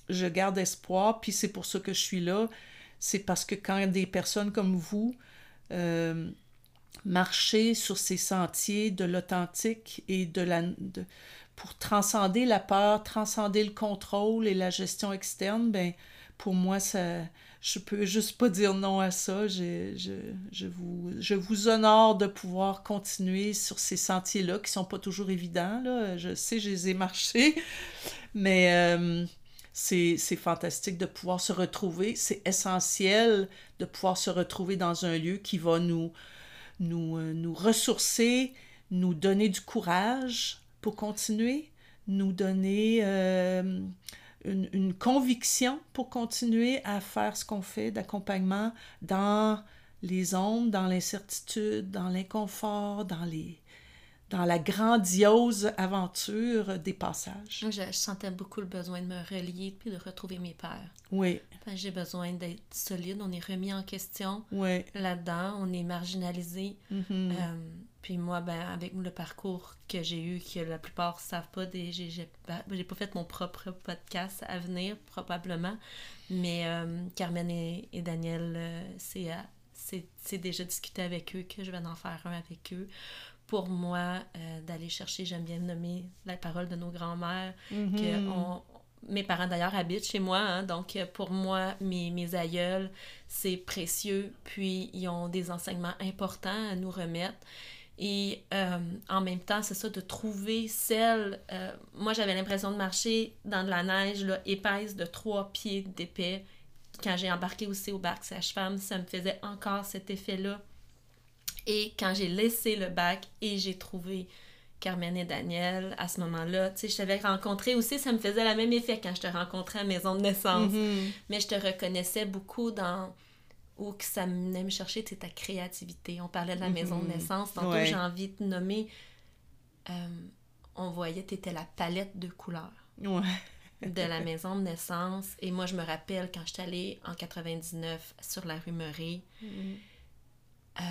je garde espoir, puis c'est pour ça que je suis là. C'est parce que quand des personnes comme vous euh, marchez sur ces sentiers de l'authentique et de la... pour transcender la peur, transcender le contrôle et la gestion externe, ben pour moi, ça, je peux juste pas dire non à ça. Je, je, vous, honore de pouvoir continuer sur ces sentiers-là qui sont pas toujours évidents. Je sais, je les ai marchés, mais euh, c'est fantastique de pouvoir se retrouver. C'est essentiel de pouvoir se retrouver dans un lieu qui va nous, nous, euh, nous ressourcer, nous donner du courage pour continuer, nous donner... Euh, une, conviction pour continuer à faire ce qu'on fait d'accompagnement dans les ombres, dans l'incertitude, dans l'inconfort, dans les dans la grandiose aventure des passages. Je, sentais beaucoup le besoin de me relier puis de retrouver mes pères. Oui. J'ai besoin d'être solide. On est remis en question oui. là-dedans. On est marginalisé. Mm-hmm. Euh, puis moi, ben, avec le parcours que j'ai eu, que la plupart ne savent pas, j'ai ben, pas fait mon propre podcast à venir, probablement. Mais euh, Carmen et, Daniel, euh, c'est déjà discuté avec eux que je vais en faire un avec eux. Pour moi, euh, d'aller chercher, j'aime bien nommer la parole de nos grands-mères, mm-hmm. que on, mes parents d'ailleurs habitent chez moi, hein, donc pour moi, mes, mes aïeuls, c'est précieux, puis ils ont des enseignements importants à nous remettre. Et euh, en même temps, c'est ça, de trouver celle. Euh, moi, j'avais l'impression de marcher dans de la neige là, épaisse de trois pieds d'épais. Quand j'ai embarqué aussi au bac sage-femme, ça me faisait encore cet effet-là. Et quand j'ai laissé le bac et j'ai trouvé Carmen et Daniel à ce moment-là, tu sais, je t'avais rencontré aussi, ça me faisait le même effet quand je te rencontrais à maison de naissance. Mm-hmm. Mais je te reconnaissais beaucoup dans ou que ça venait me chercher, c'est ta créativité. On parlait de la maison de Mhm. naissance. Tantôt, Ouais. j'ai envie de nommer. euh, on voyait, tu étais la palette de couleurs Ouais. de la maison de naissance. Et moi, je me rappelle quand j'étais allée en 99 sur la rue Murray, euh,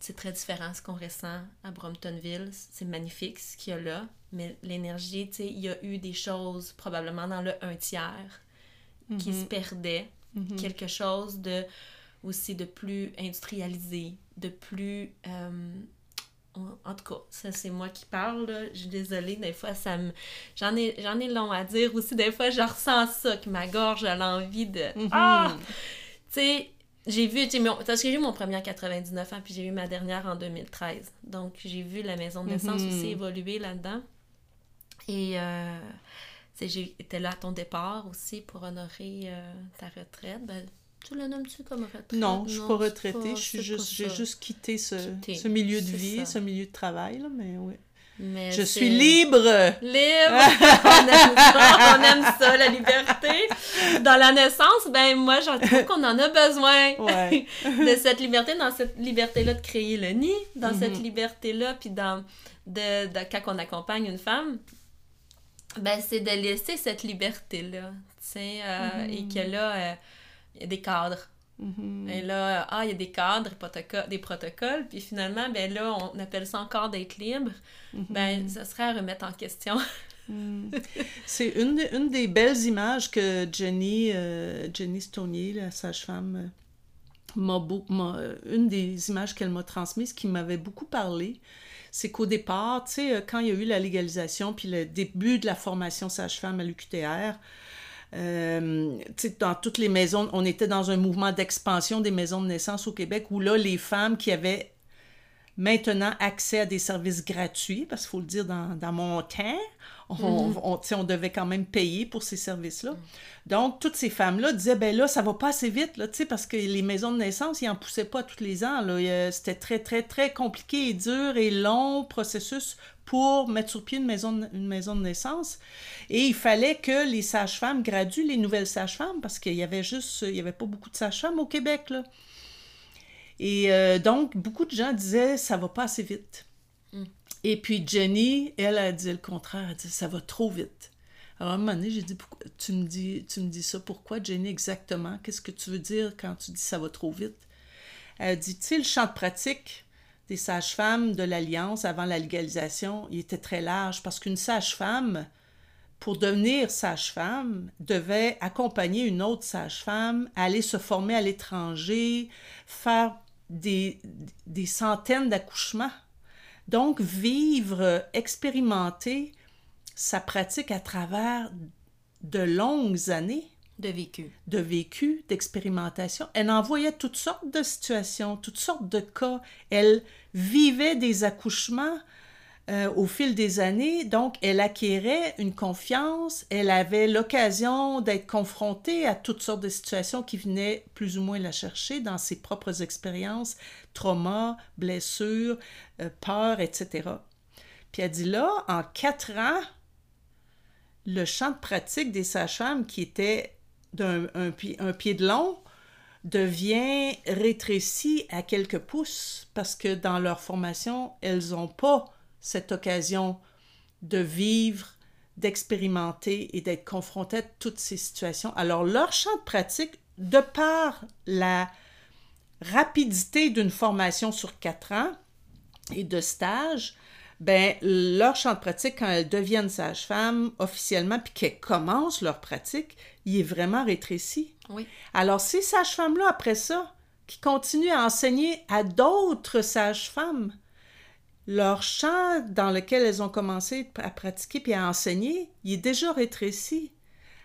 c'est très différent ce qu'on ressent à Bromptonville. C'est magnifique ce qu'il y a là, mais l'énergie, tu sais, il y a eu des choses probablement dans le un tiers qui se perdaient. Quelque chose de aussi de plus industrialisé, de plus... euh, en tout cas, ça c'est moi qui parle, là. je suis désolée, des fois ça me... J'en ai, j'en ai long à dire aussi, des fois je ressens ça, que ma gorge a l'envie de... Ah! Tu sais, j'ai vu, j'ai mon... parce que j'ai eu mon premier en 99 ans, puis j'ai eu ma dernière en 2013. Donc j'ai vu la maison de naissance Mhm. aussi évoluer là-dedans. Et euh, tu sais, j'étais là à ton départ aussi pour honorer euh, ta retraite. Ben, tu le nommes-tu comme retraite? Non, je suis pas retraitée. Juste, j'ai ça. juste quitté ce, Quitté, ce milieu de vie, ça. ce milieu de travail, là, mais oui. Mais Je suis libre! Libre! on, aime ça, on aime ça, la liberté. Dans la naissance, ben moi, j'en trouve qu'on en a besoin. Ouais. de cette liberté, dans cette liberté-là de créer le nid, dans Mhm. cette liberté-là, puis dans de, de- quand on accompagne une femme, ben c'est de laisser cette liberté-là, tu sais, euh, et que là, euh, il y a des cadres. Mhm. Et là, ah, il y a des cadres, des protocoles, puis finalement, ben là, on appelle ça encore d'être libre. Ben, ça serait à remettre en question. Mm. C'est une, une des belles images que Jenny, euh, Jenny Stonier, la sage-femme, euh, m'a euh, une des images qu'elle m'a transmises qui m'avait beaucoup parlé, c'est qu'au départ, tu sais, quand il y a eu la légalisation puis le début de la formation sage-femme à l'UQTR, euh, dans toutes les maisons, on était dans un mouvement d'expansion des maisons de naissance au Québec où là, les femmes qui avaient maintenant accès à des services gratuits, parce qu'il faut le dire, dans, dans mon temps, on, sais, on devait quand même payer pour ces services-là. Donc, toutes ces femmes-là disaient, ben là, ça va pas assez vite, là, parce que les maisons de naissance, ils en poussaient pas tous les ans, a- C'était très, très, très compliqué et dur et long processus pour mettre sur pied une maison de, une maison de naissance. Et il fallait que les sages-femmes graduent les nouvelles sages-femmes, parce qu'il y avait juste, il y avait pas beaucoup de sages-femmes au Québec, là. Et euh, donc, beaucoup de gens disaient, ça va pas assez vite. Et puis Jenny, elle a dit le contraire, elle dit, ça va trop vite. Alors, à un moment donné, j'ai dit, pourquoi, tu, me dis, tu me dis ça, pourquoi, Jenny, exactement? Qu'est-ce que tu veux dire quand tu dis ça va trop vite? Elle a dit, tu sais, le champ de pratique des sages-femmes de l'Alliance avant la légalisation, il était très large parce qu'une sage-femme, pour devenir sage-femme, devait accompagner une autre sage-femme, aller se former à l'étranger, faire des, des centaines d'accouchements. Donc, vivre, expérimenter sa pratique à travers de longues années De vécu. de vécu, d'expérimentation. Elle en voyait toutes sortes de situations, toutes sortes de cas. Elle vivait des accouchements euh, au fil des années, donc elle acquérait une confiance, elle avait l'occasion d'être confrontée à toutes sortes de situations qui venaient plus ou moins la chercher dans ses propres expériences, traumas, blessures, euh, peurs, etc. Puis elle dit là, en quatre ans, le champ de pratique des sages-femmes qui était d'un un, pi- un pied de long devient rétréci à quelques pouces parce que dans leur formation, elles n'ont pas cette occasion de vivre, d'expérimenter et d'être confrontées à toutes ces situations. Alors leur champ de pratique, de par la rapidité d'une formation sur quatre ans et de stage, ben, leur champ de pratique, quand elles deviennent sages-femmes officiellement, puis qu'elles commencent leur pratique, il est vraiment rétréci. Oui. Alors, ces sages-femmes-là, après ça, qui continuent à enseigner à d'autres sages-femmes, leur champ dans lequel elles ont commencé à pratiquer puis à enseigner, il est déjà rétréci.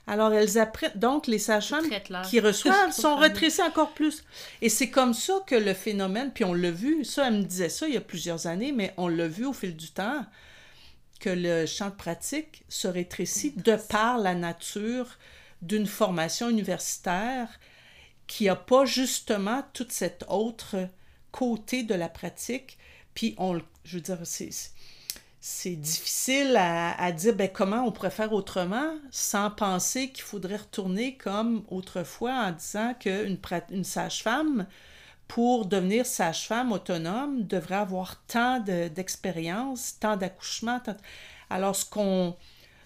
Alors, elles apprennent. Donc, les sages-femmes qui reçoivent sont rétrécies encore plus. Et c'est comme ça que le phénomène, puis on l'a vu, ça, elle me disait ça il y a plusieurs années, mais on l'a vu au fil du temps, que le champ de pratique se rétrécit de par la nature d'une formation universitaire qui n'a pas justement toute cette autre côté de la pratique. Puis, on, je veux dire, c'est, difficile à, dire ben, comment on pourrait faire autrement sans penser qu'il faudrait retourner comme autrefois en disant qu'une une sage-femme, pour devenir sage-femme autonome, devrait avoir tant de- d'expérience, tant d'accouchements. tant- Alors, ce, qu'on,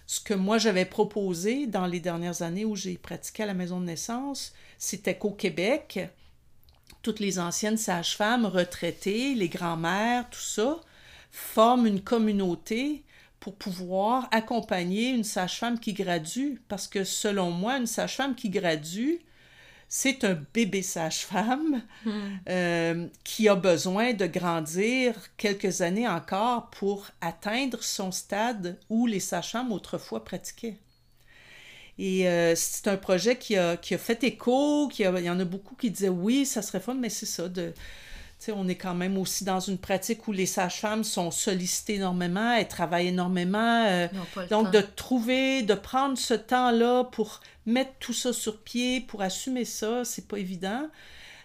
ce que moi j'avais proposé dans les dernières années où j'ai pratiqué à la maison de naissance, c'était qu'au Québec, toutes les anciennes sages-femmes retraitées, les grands-mères, tout ça, forment une communauté pour pouvoir accompagner une sage-femme qui gradue. Parce que selon moi, une sage-femme qui gradue, c'est un bébé sage-femme Hmm. euh, qui a besoin de grandir quelques années encore pour atteindre son stade où les sages-femmes autrefois pratiquaient. Et euh, c'est un projet qui a, qui a fait écho, qui a- il y en a beaucoup qui disaient oui, ça serait fun, mais c'est ça, de, tu sais, on est quand même aussi dans une pratique où les sages-femmes sont sollicitées énormément, elles travaillent énormément. euh, donc, de trouver, de prendre ce temps-là pour mettre tout ça sur pied, pour assumer ça, c'est pas évident.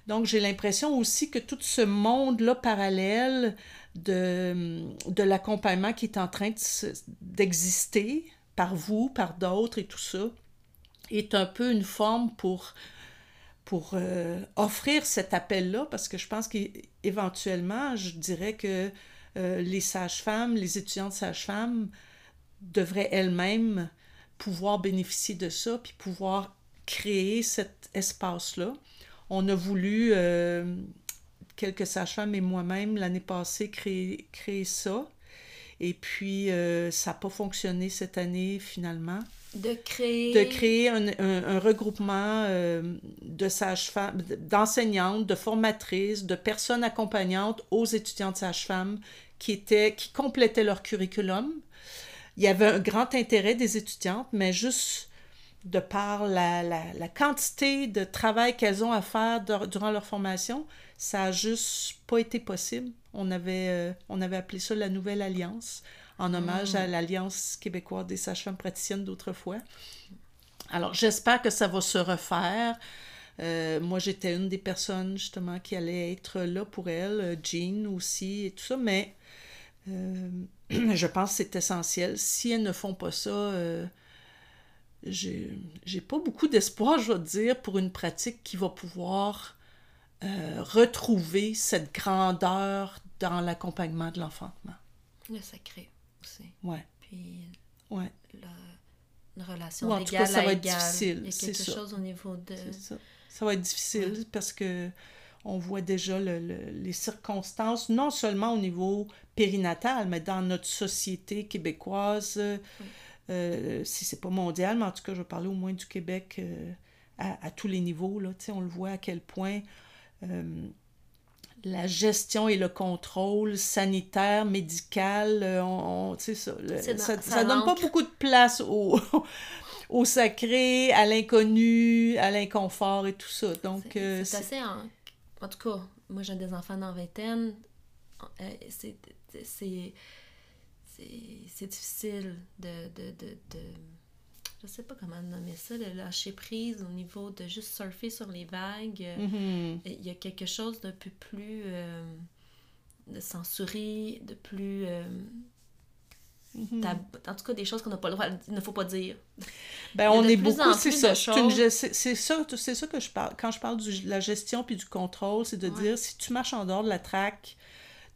Donc, j'ai l'impression aussi que tout ce monde-là parallèle de, de l'accompagnement qui est en train de d'exister par vous, par d'autres et tout ça, est un peu une forme pour, pour euh, offrir cet appel-là, parce que je pense qu'éventuellement, je dirais que euh, les sages-femmes, les étudiantes sages-femmes devraient elles-mêmes pouvoir bénéficier de ça, puis pouvoir créer cet espace-là. On a voulu, euh, quelques sages-femmes et moi-même, l'année passée, créer, créer ça. Et puis, ça n'a pas fonctionné cette année, finalement De créer... de créer un, un- regroupement euh, de sages-femmes, d'enseignantes, de formatrices, de personnes accompagnantes aux étudiantes sages-femmes qui étaient, qui complétaient leur curriculum. Il y avait un grand intérêt des étudiantes, mais juste de par la, la, la quantité de travail qu'elles ont à faire dur- durant leur formation, ça a juste pas été possible. On avait, euh, on avait appelé ça la Nouvelle Alliance, en hommage à l'Alliance québécoise des sages-femmes praticiennes d'autrefois. Alors, j'espère que ça va se refaire. Euh, moi, j'étais une des personnes, justement, qui allait être là pour elle, euh, Jean aussi, et tout ça, mais euh, je pense que c'est essentiel. Si elles ne font pas ça, euh, j'ai pas beaucoup d'espoir, je vais te dire, pour une pratique qui va pouvoir retrouver cette grandeur dans l'accompagnement de l'enfantement. Le sacré aussi. Ouais, Puis ouais, une relation Ou en tout cas, ça va être difficile, Il y a c'est quelque ça. chose au niveau de... ça. Ça va être difficile parce que on voit déjà le- le- les circonstances, non seulement au niveau périnatal, mais dans notre société québécoise, euh, euh, si c'est pas mondial, mais en tout cas, je vais parler au moins du Québec euh, à, à tous les niveaux. Là, sais, on le voit à quel point euh, la gestion et le contrôle sanitaire, médical, euh, on, on- ça, le- ça, ça ça donne pas beaucoup de place au, au sacré, à l'inconnu, à l'inconfort et tout ça. Donc, C'est euh, c'est assez... En... en tout cas, moi j'ai des enfants dans la vingtaine. euh, c'est difficile de, de, de, de- Je sais pas comment nommer ça, de lâcher prise au niveau de juste surfer sur les vagues. euh, Mhm. Il y a quelque chose d'un peu plus euh, de censuré, de plus euh, Mhm. tab- en tout cas des choses qu'on n'a pas le droit, il ne faut pas dire. Ben, on est beaucoup, c'est plus ça. C'est ça, c'est ça que je parle. Quand je parle de la gestion puis du contrôle, c'est de Ouais. dire si tu marches en dehors de la traque,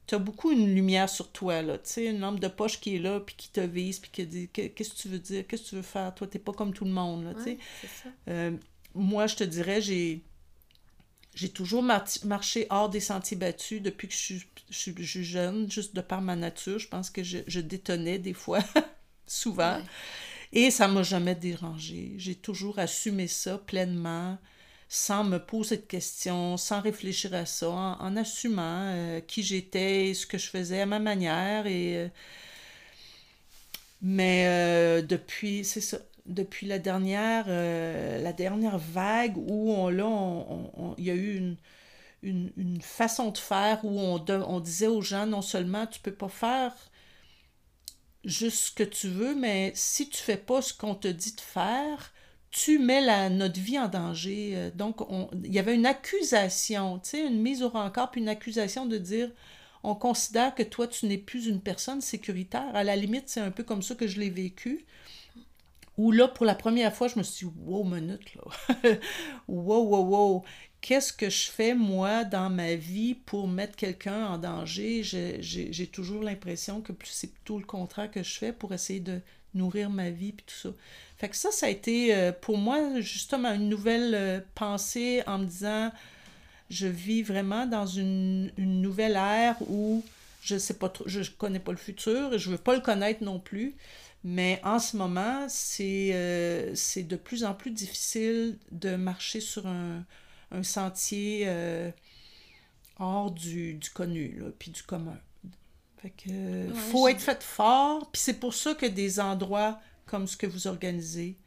tu as beaucoup une lumière sur toi, là. Tu sais, une lampe de poche qui est là puis qui te vise puis qui dit Que- qu'est-ce que tu veux dire, qu'est-ce que tu veux faire? Toi, t'es pas comme tout le monde, là, tu sais. Euh, moi, je te dirais, j'ai j'ai toujours mar- marché hors des sentiers battus depuis que je suis, je suis- je suis jeune, juste de par ma nature. Je pense que je, je détonnais des fois, souvent. Ouais. Et ça m'a jamais dérangé. J'ai toujours assumé ça pleinement, sans me poser de questions, sans réfléchir à ça, en, assumant euh, qui j'étais, ce que je faisais à ma manière. Euh, mais euh, depuis, depuis la dernière, la dernière vague où on, là, il y a eu une, façon de faire où on disait aux gens non seulement tu peux pas faire juste ce que tu veux, mais si tu fais pas ce qu'on te dit de faire, tu mets notre vie en danger. Euh, Donc, on- il y avait une accusation, tu sais, une mise au rencard, puis une accusation de dire on considère que toi, tu n'es plus une personne sécuritaire. À la limite, c'est un peu comme ça que je l'ai vécu. Où là, pour la première fois, je me suis dit, wow, minute, là. wow, wow, wow. qu'est-ce que je fais, moi, dans ma vie pour mettre quelqu'un en danger? J'ai toujours l'impression que c'est plutôt le contraire que je fais pour essayer de nourrir ma vie, puis tout ça. Fait que ça, ça a été euh, pour moi justement une nouvelle euh, pensée en me disant, je vis vraiment dans une, une nouvelle ère où je sais pas trop, je connais pas le futur, je veux pas le connaître non plus. Mais en ce moment, c'est euh, de plus en plus difficile de marcher sur un, un sentier euh, hors du, du connu, là, puis du commun. Fait que faut être fait fort, puis c'est pour ça que des endroits comme ce que vous organisez,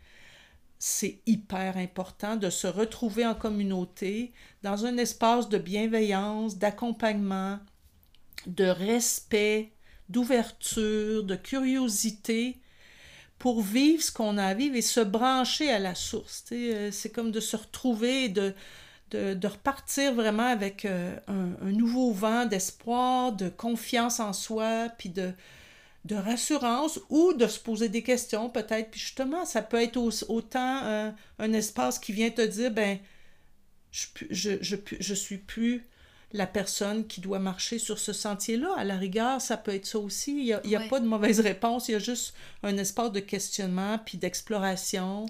c'est hyper important de se retrouver en communauté, dans un espace de bienveillance, d'accompagnement, de respect, d'ouverture, de curiosité pour vivre ce qu'on a à et se brancher à la source. Euh, c'est comme de se retrouver et de, de, repartir vraiment avec euh, un, nouveau vent d'espoir, de confiance en soi, puis de, de rassurance ou de se poser des questions peut-être. Puis justement, ça peut être autant euh, un espace qui vient te dire, ben, je, je, je, je suis plus la personne qui doit marcher sur ce sentier-là. À la rigueur, ça peut être ça aussi. Il n'y a, a pas de mauvaise réponse, il y a juste un espace de questionnement puis d'exploration.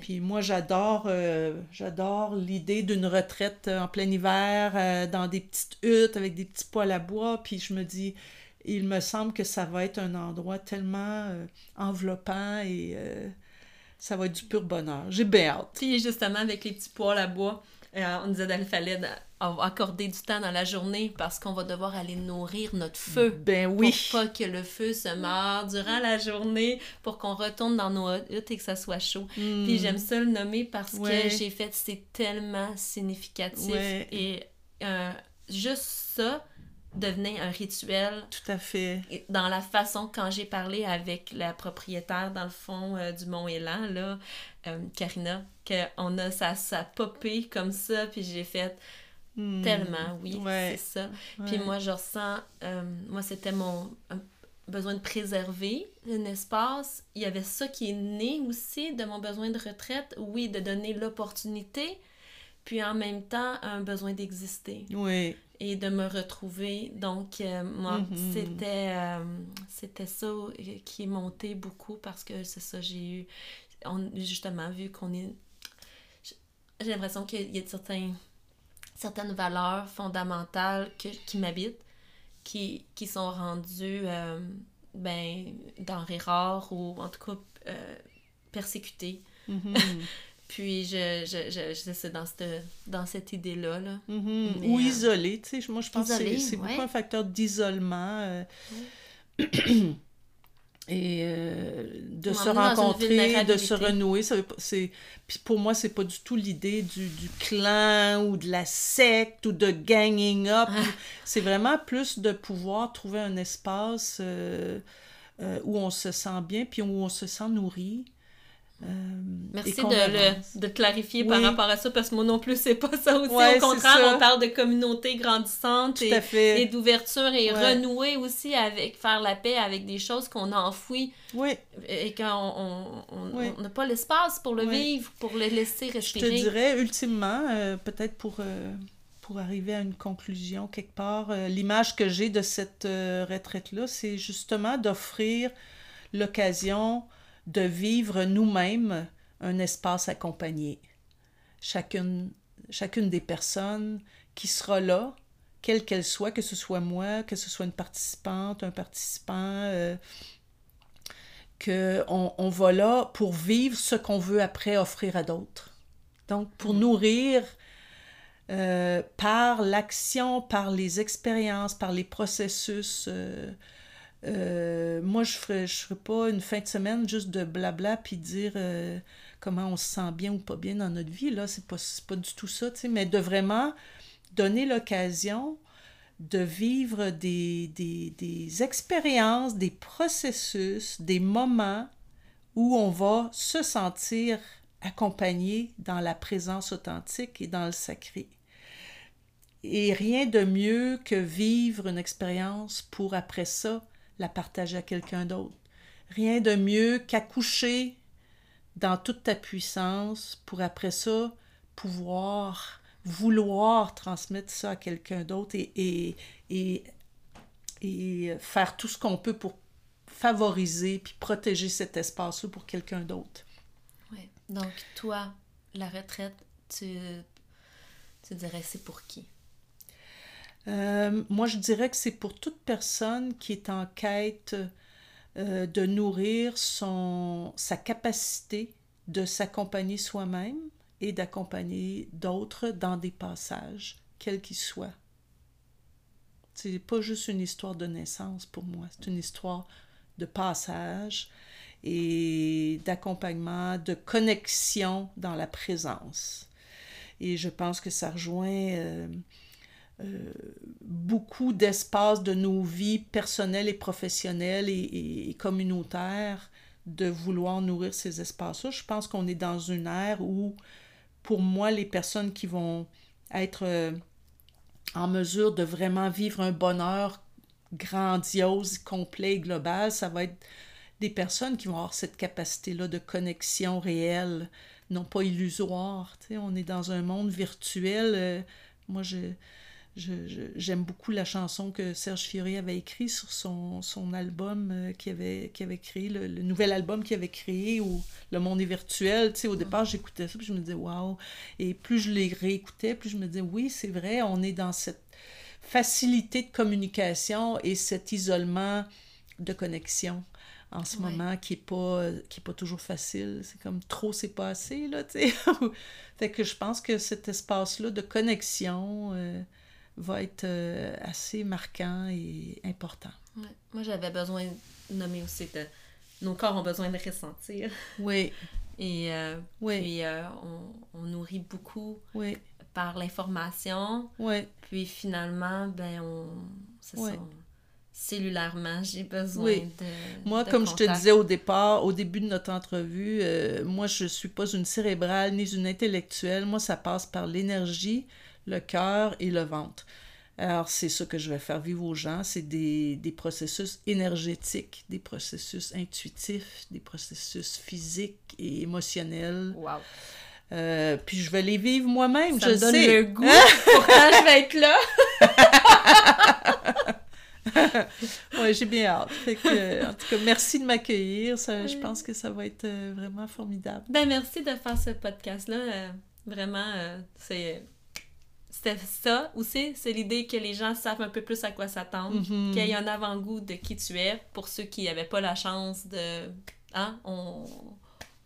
Puis moi, j'adore euh, j'adore l'idée d'une retraite en plein hiver, euh, dans des petites huttes avec des petits poêles à bois. Puis je me dis, il me semble que ça va être un endroit tellement euh, enveloppant et ça va être du pur bonheur. J'ai bien hâte. Puis justement, avec les petits poêles à bois, on disait qu'il fallait accorder du temps dans la journée parce qu'on va devoir aller nourrir notre feu. Ben oui. Pour pas que le feu se meure durant la journée, pour qu'on retourne dans nos huttes et que ça soit chaud. Puis hmm. j'aime ça le nommer parce que j'ai fait, c'est tellement significatif. Et euh, juste ça devenait un rituel. Tout à fait. Dans la façon, quand j'ai parlé avec la propriétaire, dans le fond, euh, du Mont-Élan, là, euh, Karina, qu'on a ça, ça popé comme ça, puis j'ai fait Hmm. Tellement, oui, c'est ça. Puis moi, je ressens, euh, moi, c'était mon besoin de préserver un espace. Il y avait ça qui est né aussi de mon besoin de retraite, oui, de donner l'opportunité, puis en même temps, un besoin d'exister. Oui. Et de me retrouver. Donc, euh, moi, c'était, euh, c'était ça qui est monté beaucoup parce que c'est ça, j'ai eu, on, justement, vu qu'on est... J'ai l'impression qu'il y a certains certaines valeurs fondamentales que, qui m'habitent, qui, qui sont rendues euh, ben, denrées rares ou en tout cas persécutées. Mm-hmm. Puis, je, je, je, c'est dans cette, dans cette idée-là. Là. Mm-hmm. Ou euh, isolé, tu sais. Moi, je pense que c'est beaucoup un facteur d'isolement. et euh, de se rencontrer, de se renouer. Ça c'est, puis pour moi, c'est pas du tout l'idée du, du, clan ou de la secte ou de ganging up. Ah. C'est vraiment plus de pouvoir trouver un espace euh, euh, où on se sent bien, puis où on se sent nourri. Euh, Merci de, le, de clarifier par rapport à ça, parce que moi non plus, c'est pas ça aussi. Au contraire, on parle de communauté grandissante et, et d'ouverture et renouer aussi avec, faire la paix avec des choses qu'on a enfouies et qu'on on n'a pas l'espace pour le vivre, pour le laisser respirer. Je te dirais, ultimement, euh, peut-être pour, euh, pour arriver à une conclusion quelque part, l'image que j'ai de cette retraite-là, c'est justement d'offrir l'occasion de vivre nous-mêmes un espace accompagné. Chacune, chacune des personnes qui sera là, quelle qu'elle soit, que ce soit moi, que ce soit une participante, un participant, euh, qu'on on va là pour vivre ce qu'on veut après offrir à d'autres. Donc, pour mm. nourrir euh, par l'action, par les expériences, par les processus, euh, euh, moi, je ferais, je pas une fin de semaine juste de blabla puis dire euh, comment on se sent bien ou pas bien dans notre vie. Là, c'est pas, pas du tout ça, mais de vraiment donner l'occasion de vivre des, des, des, expériences, des processus, des moments où on va se sentir accompagné dans la présence authentique et dans le sacré. Et rien de mieux que vivre une expérience pour après ça la partager à quelqu'un d'autre. Rien de mieux qu'accoucher dans toute ta puissance pour après ça pouvoir vouloir transmettre ça à quelqu'un d'autre et, et, faire tout ce qu'on peut pour favoriser puis protéger cet espace-là pour quelqu'un d'autre. Oui. Donc, toi, la retraite, tu, tu dirais c'est pour qui? Euh, moi, je dirais que c'est pour toute personne qui est en quête euh, de nourrir son, sa capacité de s'accompagner soi-même et d'accompagner d'autres dans des passages, quels qu'ils soient. C'est pas juste une histoire de naissance pour moi, c'est une histoire de passage et d'accompagnement, de connexion dans la présence. Et je pense que ça rejoint euh, euh, beaucoup d'espaces de nos vies personnelles et professionnelles et, communautaires de vouloir nourrir ces espaces-là. Je pense qu'on est dans une ère où, pour moi, les personnes qui vont être euh, en mesure de vraiment vivre un bonheur grandiose, complet et global, ça va être des personnes qui vont avoir cette capacité-là de connexion réelle, non pas illusoire. Tu sais, on est dans un monde virtuel. Euh, moi, je, j'aime beaucoup la chanson que Serge Fiori avait écrite sur son, son album euh, qu'il avait, qu avait créé, le, nouvel album qu'il avait créé où le monde est virtuel. Tu sais, au départ, j'écoutais ça, puis je me disais, waouh. Et plus je les réécoutais, plus je me disais, oui, c'est vrai, on est dans cette facilité de communication et cet isolement de connexion en ce moment qui est pas qui est pas toujours facile c'est comme trop c'est pas assez là tu sais fait que je pense que cet espace là de connexion euh, va être euh, assez marquant et important. Ouais. Moi, j'avais besoin de nommer aussi que nos corps ont besoin de ressentir. Oui. Et euh, oui. puis, euh, on, on, nourrit beaucoup oui. par l'information. Oui. Puis finalement, ben, on. C'est oui. ça. Cellulairement, j'ai besoin oui. de. Moi, de comme contact. je te disais au départ, au début de notre entrevue, euh, moi, je ne suis pas une cérébrale ni une intellectuelle. Moi, ça passe par l'énergie, le cœur et le ventre. Alors, c'est ça que je vais faire vivre aux gens, c'est des, des, processus énergétiques, des processus intuitifs, des processus physiques et émotionnels. Wow. Euh, puis je vais les vivre moi-même, je me donne sais. le goût. Pourtant, je vais être là? oui, j'ai bien hâte. Fait que, en tout cas, merci de m'accueillir. Ça, je pense que ça va être euh, vraiment formidable. Ben, merci de faire ce podcast-là. Euh, vraiment, euh, c'est c'était ça aussi, c'est l'idée que les gens savent un peu plus à quoi s'attendre, Mm -hmm. qu'il y ait un avant-goût de qui tu es pour ceux qui n'avaient pas la chance de. Hein, on.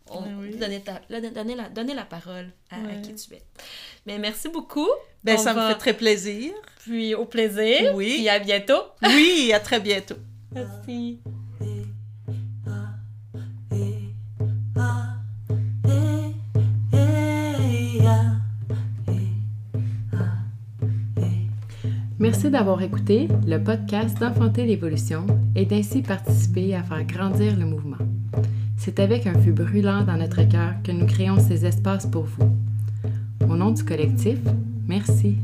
On oui. donner, ta, donner, la, donner la parole à, ouais. à, qui tu es. Mais merci beaucoup. Ben, on ça va... me fait très plaisir. Puis au plaisir. Oui. Puis à bientôt. Oui, à très bientôt. Merci. Merci d'avoir écouté le podcast d'Enfanter l'évolution et d'ainsi participer à faire grandir le mouvement. C'est avec un feu brûlant dans notre cœur que nous créons ces espaces pour vous. Au nom du collectif, merci.